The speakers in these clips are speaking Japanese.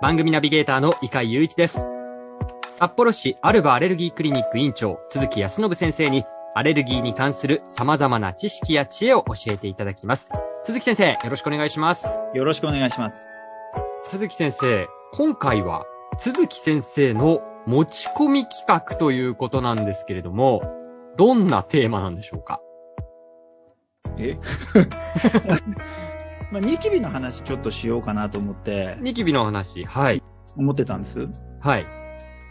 番組ナビゲーターの伊海雄一です。札幌市アルバアレルギークリニック院長、鈴木康信先生に、アレルギーに関する様々な知識や知恵を教えていただきます。鈴木先生、よろしくお願いします。よろしくお願いします。鈴木先生、今回は、鈴木先生の持ち込み企画ということなんですけれども、どんなテーマなんでしょうか？え？まあ、ニキビの話ちょっとしようかなと思って。ニキビの話、はい。思ってたんです。はい。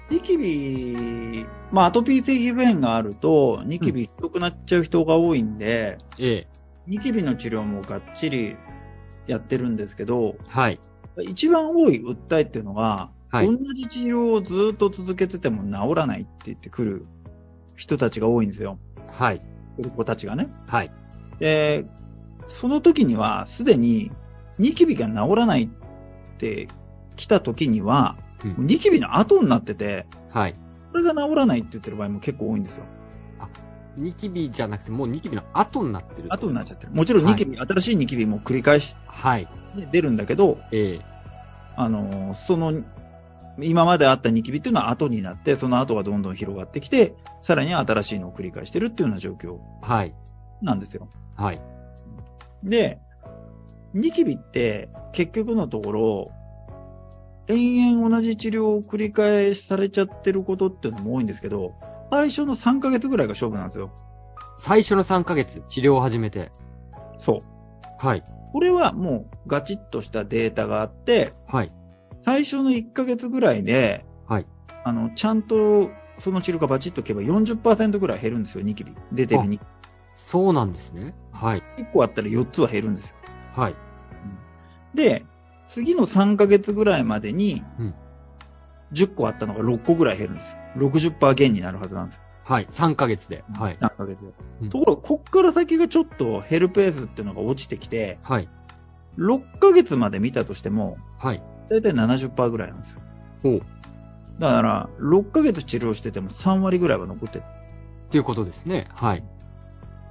ニキビ、まあ、アトピー性皮膚炎があると、ニキビひどくなっちゃう人が多いんで、うん、ええ。ニキビの治療もがっちりやってるんですけど、はい。一番多い訴えっていうのは、はい、同じ治療をずっと続けてても治らないって言ってくる人たちが多いんですよ。はい。子たちがね。はい。で、その時には、すでに、ニキビが治らないって来た時には、うん、ニキビの後になってて、はい。これが治らないって言ってる場合も結構多いんですよ。あ、ニキビじゃなくて、もうニキビの後になってる後になっちゃってる。もちろんニキビ、はい、新しいニキビも繰り返し、はい。出るんだけど、ええあの、その、今まであったニキビっていうのは後になって、その後がどんどん広がってきて、さらに新しいのを繰り返してるっていうような状況。はい。なんですよ。はい。で、ニキビって結局のところ、延々同じ治療を繰り返されちゃってることっていうのも多いんですけど、最初の3ヶ月ぐらいが勝負なんですよ。最初の3ヶ月、治療を始めて。そう。はい。これはもうガチッとしたデータがあって、はい。最初の1ヶ月ぐらいで、はい。あの、ちゃんとその治療がバチッといけば40%ぐらい減るんですよ、ニキビ。出てるニキビ。そうなんですね。はい。1個あったら4つは減るんですよ。はい。で、次の3ヶ月ぐらいまでに、10個あったのが6個ぐらい減るんですよ。60%減になるはずなんですよ。はい。3ヶ月で。はい。3ヶ月で。うん、ところが、こっから先がちょっと減るペースっていうのが落ちてきて、はい。6ヶ月まで見たとしても、はい。だいたい70%ぐらいなんですよ。ほう。だから、6ヶ月治療してても3割ぐらいは残ってる。っていうことですね。はい。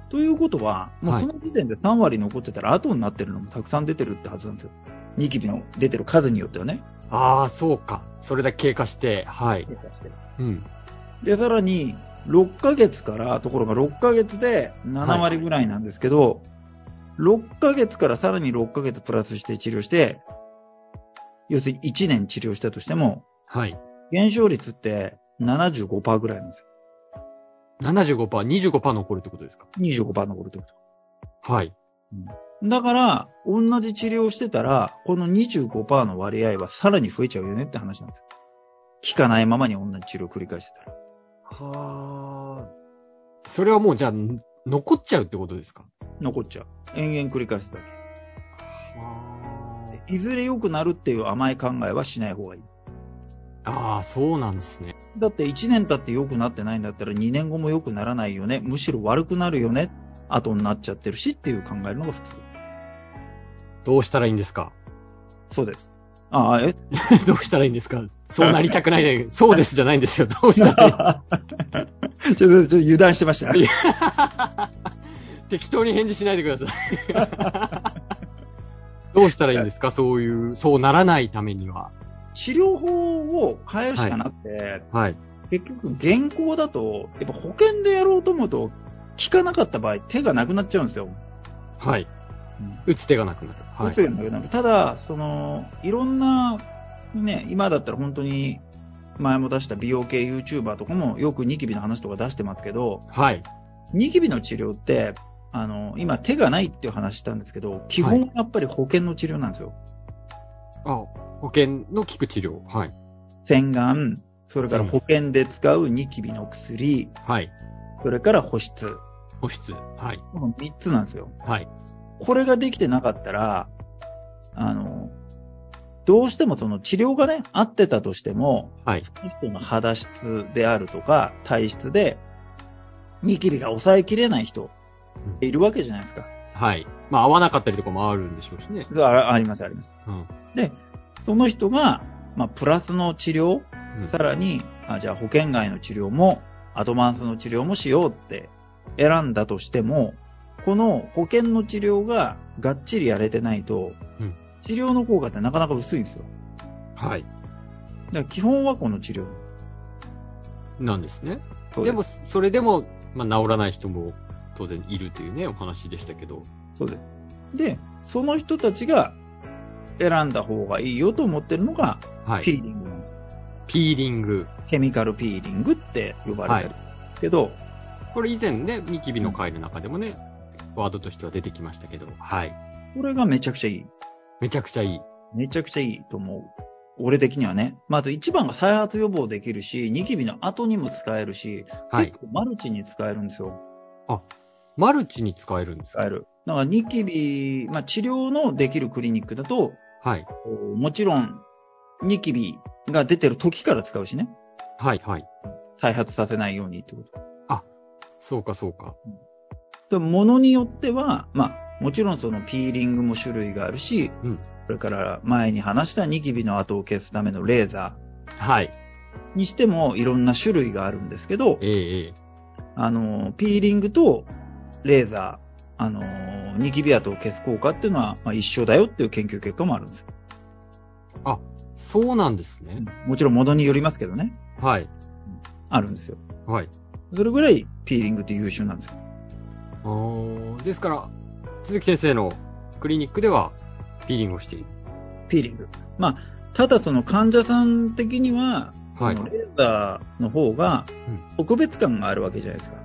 ということは、もうその時点で3割残ってたら後になってるのもたくさん出てるってはずなんですよ。ニキビの出てる数によってはね。ああ、そうか。それだけ経過して、はい。経過して。うん。で、さらに、6ヶ月から、ところが6ヶ月で7割ぐらいなんですけど、はい、6ヶ月からさらに6ヶ月プラスして治療して、要するに1年治療したとしても、はい。減少率って75%ぐらいなんですよ。75%、25%残るってことですか ?25% 残るってこと。はい。うん、だから、同じ治療をしてたら、この25%の割合はさらに増えちゃうよねって話なんですよ。効かないままに同じ治療を繰り返してたら。はあ。それはもうじゃあ、残っちゃうってことですか？残っちゃう。延々繰り返すだけ。はあ。いずれ良くなるっていう甘い考えはしない方がいい。ああ、そうなんですね。だって1年経って良くなってないんだったら2年後も良くならないよね。むしろ悪くなるよね。後になっちゃってるしっていう考えるのが普通。どうしたらいいんですか？そうです。ああ、え？どうしたらいいんですか？そうなりたくないじゃないそうですじゃないんですよ。どうしたらいい？ちょっと、ちょっと油断してました。適当に返事しないでください。どうしたらいいんですか？そういう、そうならないためには。治療法を変えるしかなくて、はい。結局、現行だと、やっぱ保険でやろうと思うと、効かなかった場合、手がなくなっちゃうんですよ。はい。打つ手がなくなる。はい、打つ手がなくなる。ただ、その、いろんな、ね、今だったら本当に、前も出した美容系 YouTuber とかもよくニキビの話とか出してますけど、はい。ニキビの治療って、あの、今手がないっていう話したんですけど、基本やっぱり保険の治療なんですよ。はい、あ保険の効く治療。はい。洗顔、それから保険で使うニキビの薬。はい。それから保湿。保湿。はい。この3つなんですよ。はい。これができてなかったら、あの、どうしてもその治療がね、合ってたとしても、はい。その人の肌質であるとか、体質で、ニキビが抑えきれない人、いるわけじゃないですか。はい。まあ、合わなかったりとかもあるんでしょうしね。ああります、あります。うん。で、その人が、まあ、プラスの治療、うんさらに、あじゃあ保険外の治療も、アドバンスの治療もしようって選んだとしても、この保険の治療ががっちりやれてないと、うん治療の効果ってなかなか薄いんですよ。はい。だから基本はこの治療。なんですね。ですも、それでも、まあ、治らない人も当然いるというね、お話でしたけど。そうです。で、その人たちが選んだ方がいいよと思ってるのが、はい。ピーリング。ピーリング。ケミカルピーリングって呼ばれてる。けど、これ以前ね、ニキビの回の中でもね、ワードとしては出てきましたけど、はい。これがめちゃくちゃいい。めちゃくちゃいい。めちゃくちゃいいと思う。俺的にはね。まず一番が再発予防できるし、ニキビの後にも使えるし、はい結。構マルチに使えるんですよ。マルチに使えるんですか？使える。だからニキビ、まあ治療のできるクリニックだと、はい。もちろん、ニキビが出てる時から使うしね。はい、はい。再発させないようにってこと。そうか、そうか。でも、ものによっては、まあ、もちろんそのピーリングも種類があるし、うんそれから前に話したニキビの跡を消すためのレーザはい。ーにしてもいろんな種類があるんですけど、ええええあの、ピーリングとレーザー、あの、ニキビ跡を消す効果っていうのは、まあ、一緒だよっていう研究結果もあるんですよ。そうなんですね。もちろんものによりますけどね。はい。あるんですよ。はい。それぐらいピーリングって優秀なんですよ。あーですから、鈴木先生のクリニックでは、ピーリングをしている。ピーリング。まあ、ただその患者さん的には、はいレーザーの方がうん特別感があるわけじゃないですか。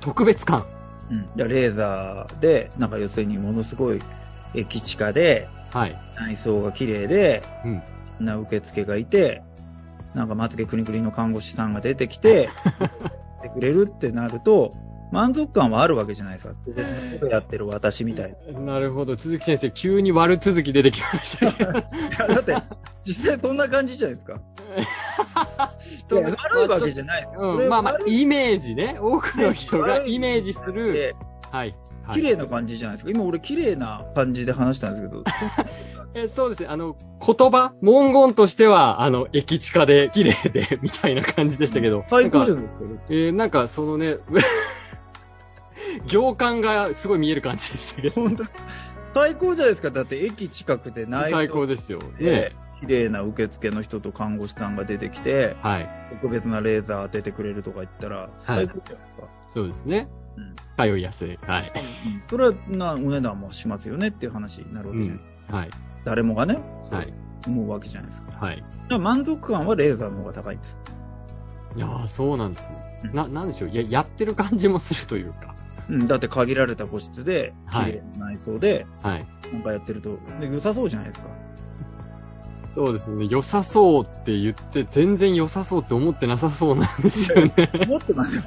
特別感。うん。じゃあレーザーで、なんか要するにものすごい駅地下で、はい。内装が綺麗で、うん。な受付がいて、なんかまつげくにくりの看護師さんが出てきて、てくれるってなると、満足感はあるわけじゃないですか。やってる私みたいな。なるほど。鈴木先生、急に悪続き出てきましたけど。いやだって、実際そんな感じじゃないですか。悪いわけじゃないうん、まあまあ、イメージね。多くの人がイメージする。ではい。はい綺麗な感じじゃないですか。今俺綺麗な感じで話したんですけど。えそうですね。あの、言葉、文言としては、あの、駅地下で綺麗で、みたいな感じでしたけど。最高じなんかゃないですか。えーなんかそのね、行間がすごい見える感じでしたけど。最高じゃないですか。だって駅近くで内最高装ですよ。でね。綺麗な受付の人と看護師さんが出てきて、はい。特別なレーザー当ててくれるとか言ったら、最高じゃないですか。そうですね。うん通いやすい。はい。うんそれはなお値段もしますよねっていう話になるわけじゃない、はい。誰もがね、はい。思うわけじゃないですか。はい。ら満足感はレーザーの方が高いんです。いやー、そうなんですね。うんな、なんでしょう。や、やってる感じもするというか。うん、だって限られた個室で、はい綺麗な内装で、はい。なんかやってると、で良さそうじゃないですか。そうですね。良さそうって言って、全然良さそうって思ってなさそうなんですよね。思ってますよ。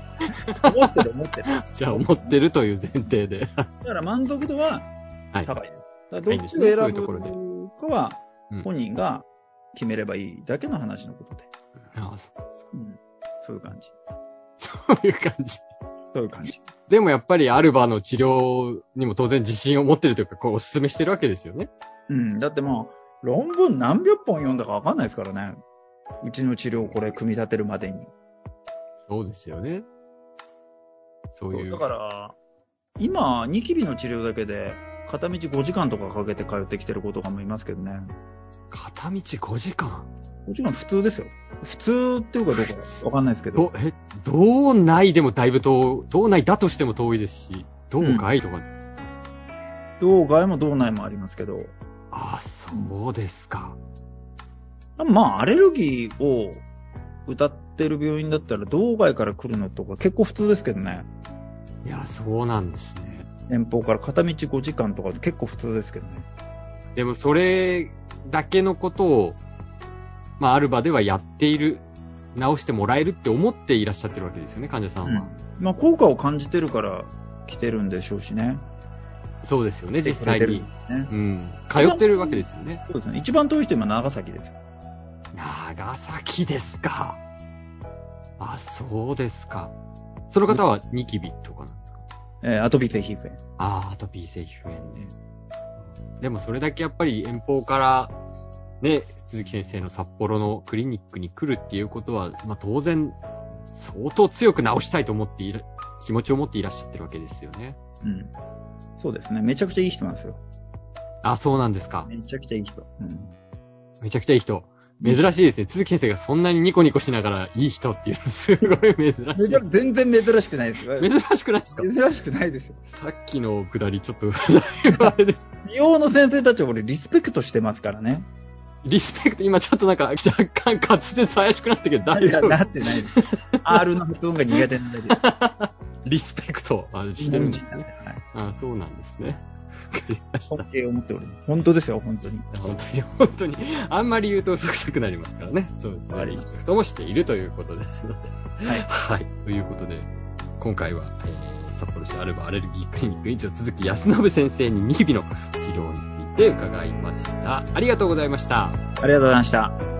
思ってる思ってる。じゃあ思ってるという前提で。だから満足度ははい。高いです。だからいどっちを選うところでぶかはうん、本人が決めればいいだけの話のことで。ああ、そうですか。うん、そういう感じ。そういう感じ。そういう感じ。でもやっぱりアルバの治療にも当然自信を持ってるというか、こうお勧めしてるわけですよね。うん。だってもう、論文何百本読んだかわかんないですからね。うちの治療をこれ組み立てるまでに。そうですよね。そういう。だから、今、ニキビの治療だけで、片道5時間とかかけて通ってきてる子とかもいますけどね。片道5時間？5時間普通ですよ。普通っていうかどうかわかんないですけどど、。え、道内でもだいぶ遠、道内だとしても遠いですし、道外とか。道外も道内もありますけど。ああ、そうですか。まあ、アレルギーを歌ってる病院だったら、道外から来るのとか結構普通ですけどね。いや、そうなんですね。遠方から片道5時間とか結構普通ですけどね。でもそれだけのことを、まあ、アルバではやっている、直してもらえるって思っていらっしゃってるわけですよね、患者さんは。まあ、効果を感じてるから来てるんでしょうしね。そうですよね、実際に。ね、うん。通ってるわけですよね。そうですね。一番遠い人今長崎ですよ。長崎ですか。あ、そうですか。その方はニキビとかなんですか？えー、アトピー性皮膚炎。ああ、アトピー性皮膚炎で。でもそれだけやっぱり遠方から、ね、鈴木先生の札幌のクリニックに来るっていうことは、まあ当然、相当強く治したいと思っている、気持ちを持っていらっしゃってるわけですよね。うん。そうですね。めちゃくちゃいい人なんですよ。あ、そうなんですか。めちゃくちゃいい人。うん。めちゃくちゃいい人。珍しいですね。鈴木先生がそんなにニコニコしながらいい人っていうのすごい珍しい。全然珍しくないですよ。珍しくないですか？珍しくないですよ。さっきのくだりちょっと、美容の先生たちは俺リスペクトしてますからね。リスペクト、今ちょっとなんか若干滑舌怪しくなったけど大丈夫いや、なってないです。R の発音が苦手なんで。リスペクトしてるんですね。はい、あそうなんですね。尊敬を持っております。本当ですよ、本当に。本当に、本当に。あんまり言うと嘘くさくなりますからね。そうですね。リスペクトもしているということですので。はい。はい。ということで、今回は、えー、札幌市アルバアレルギークリニック院長鈴木康信先生にニキビの治療について伺いました。ありがとうございました。ありがとうございました。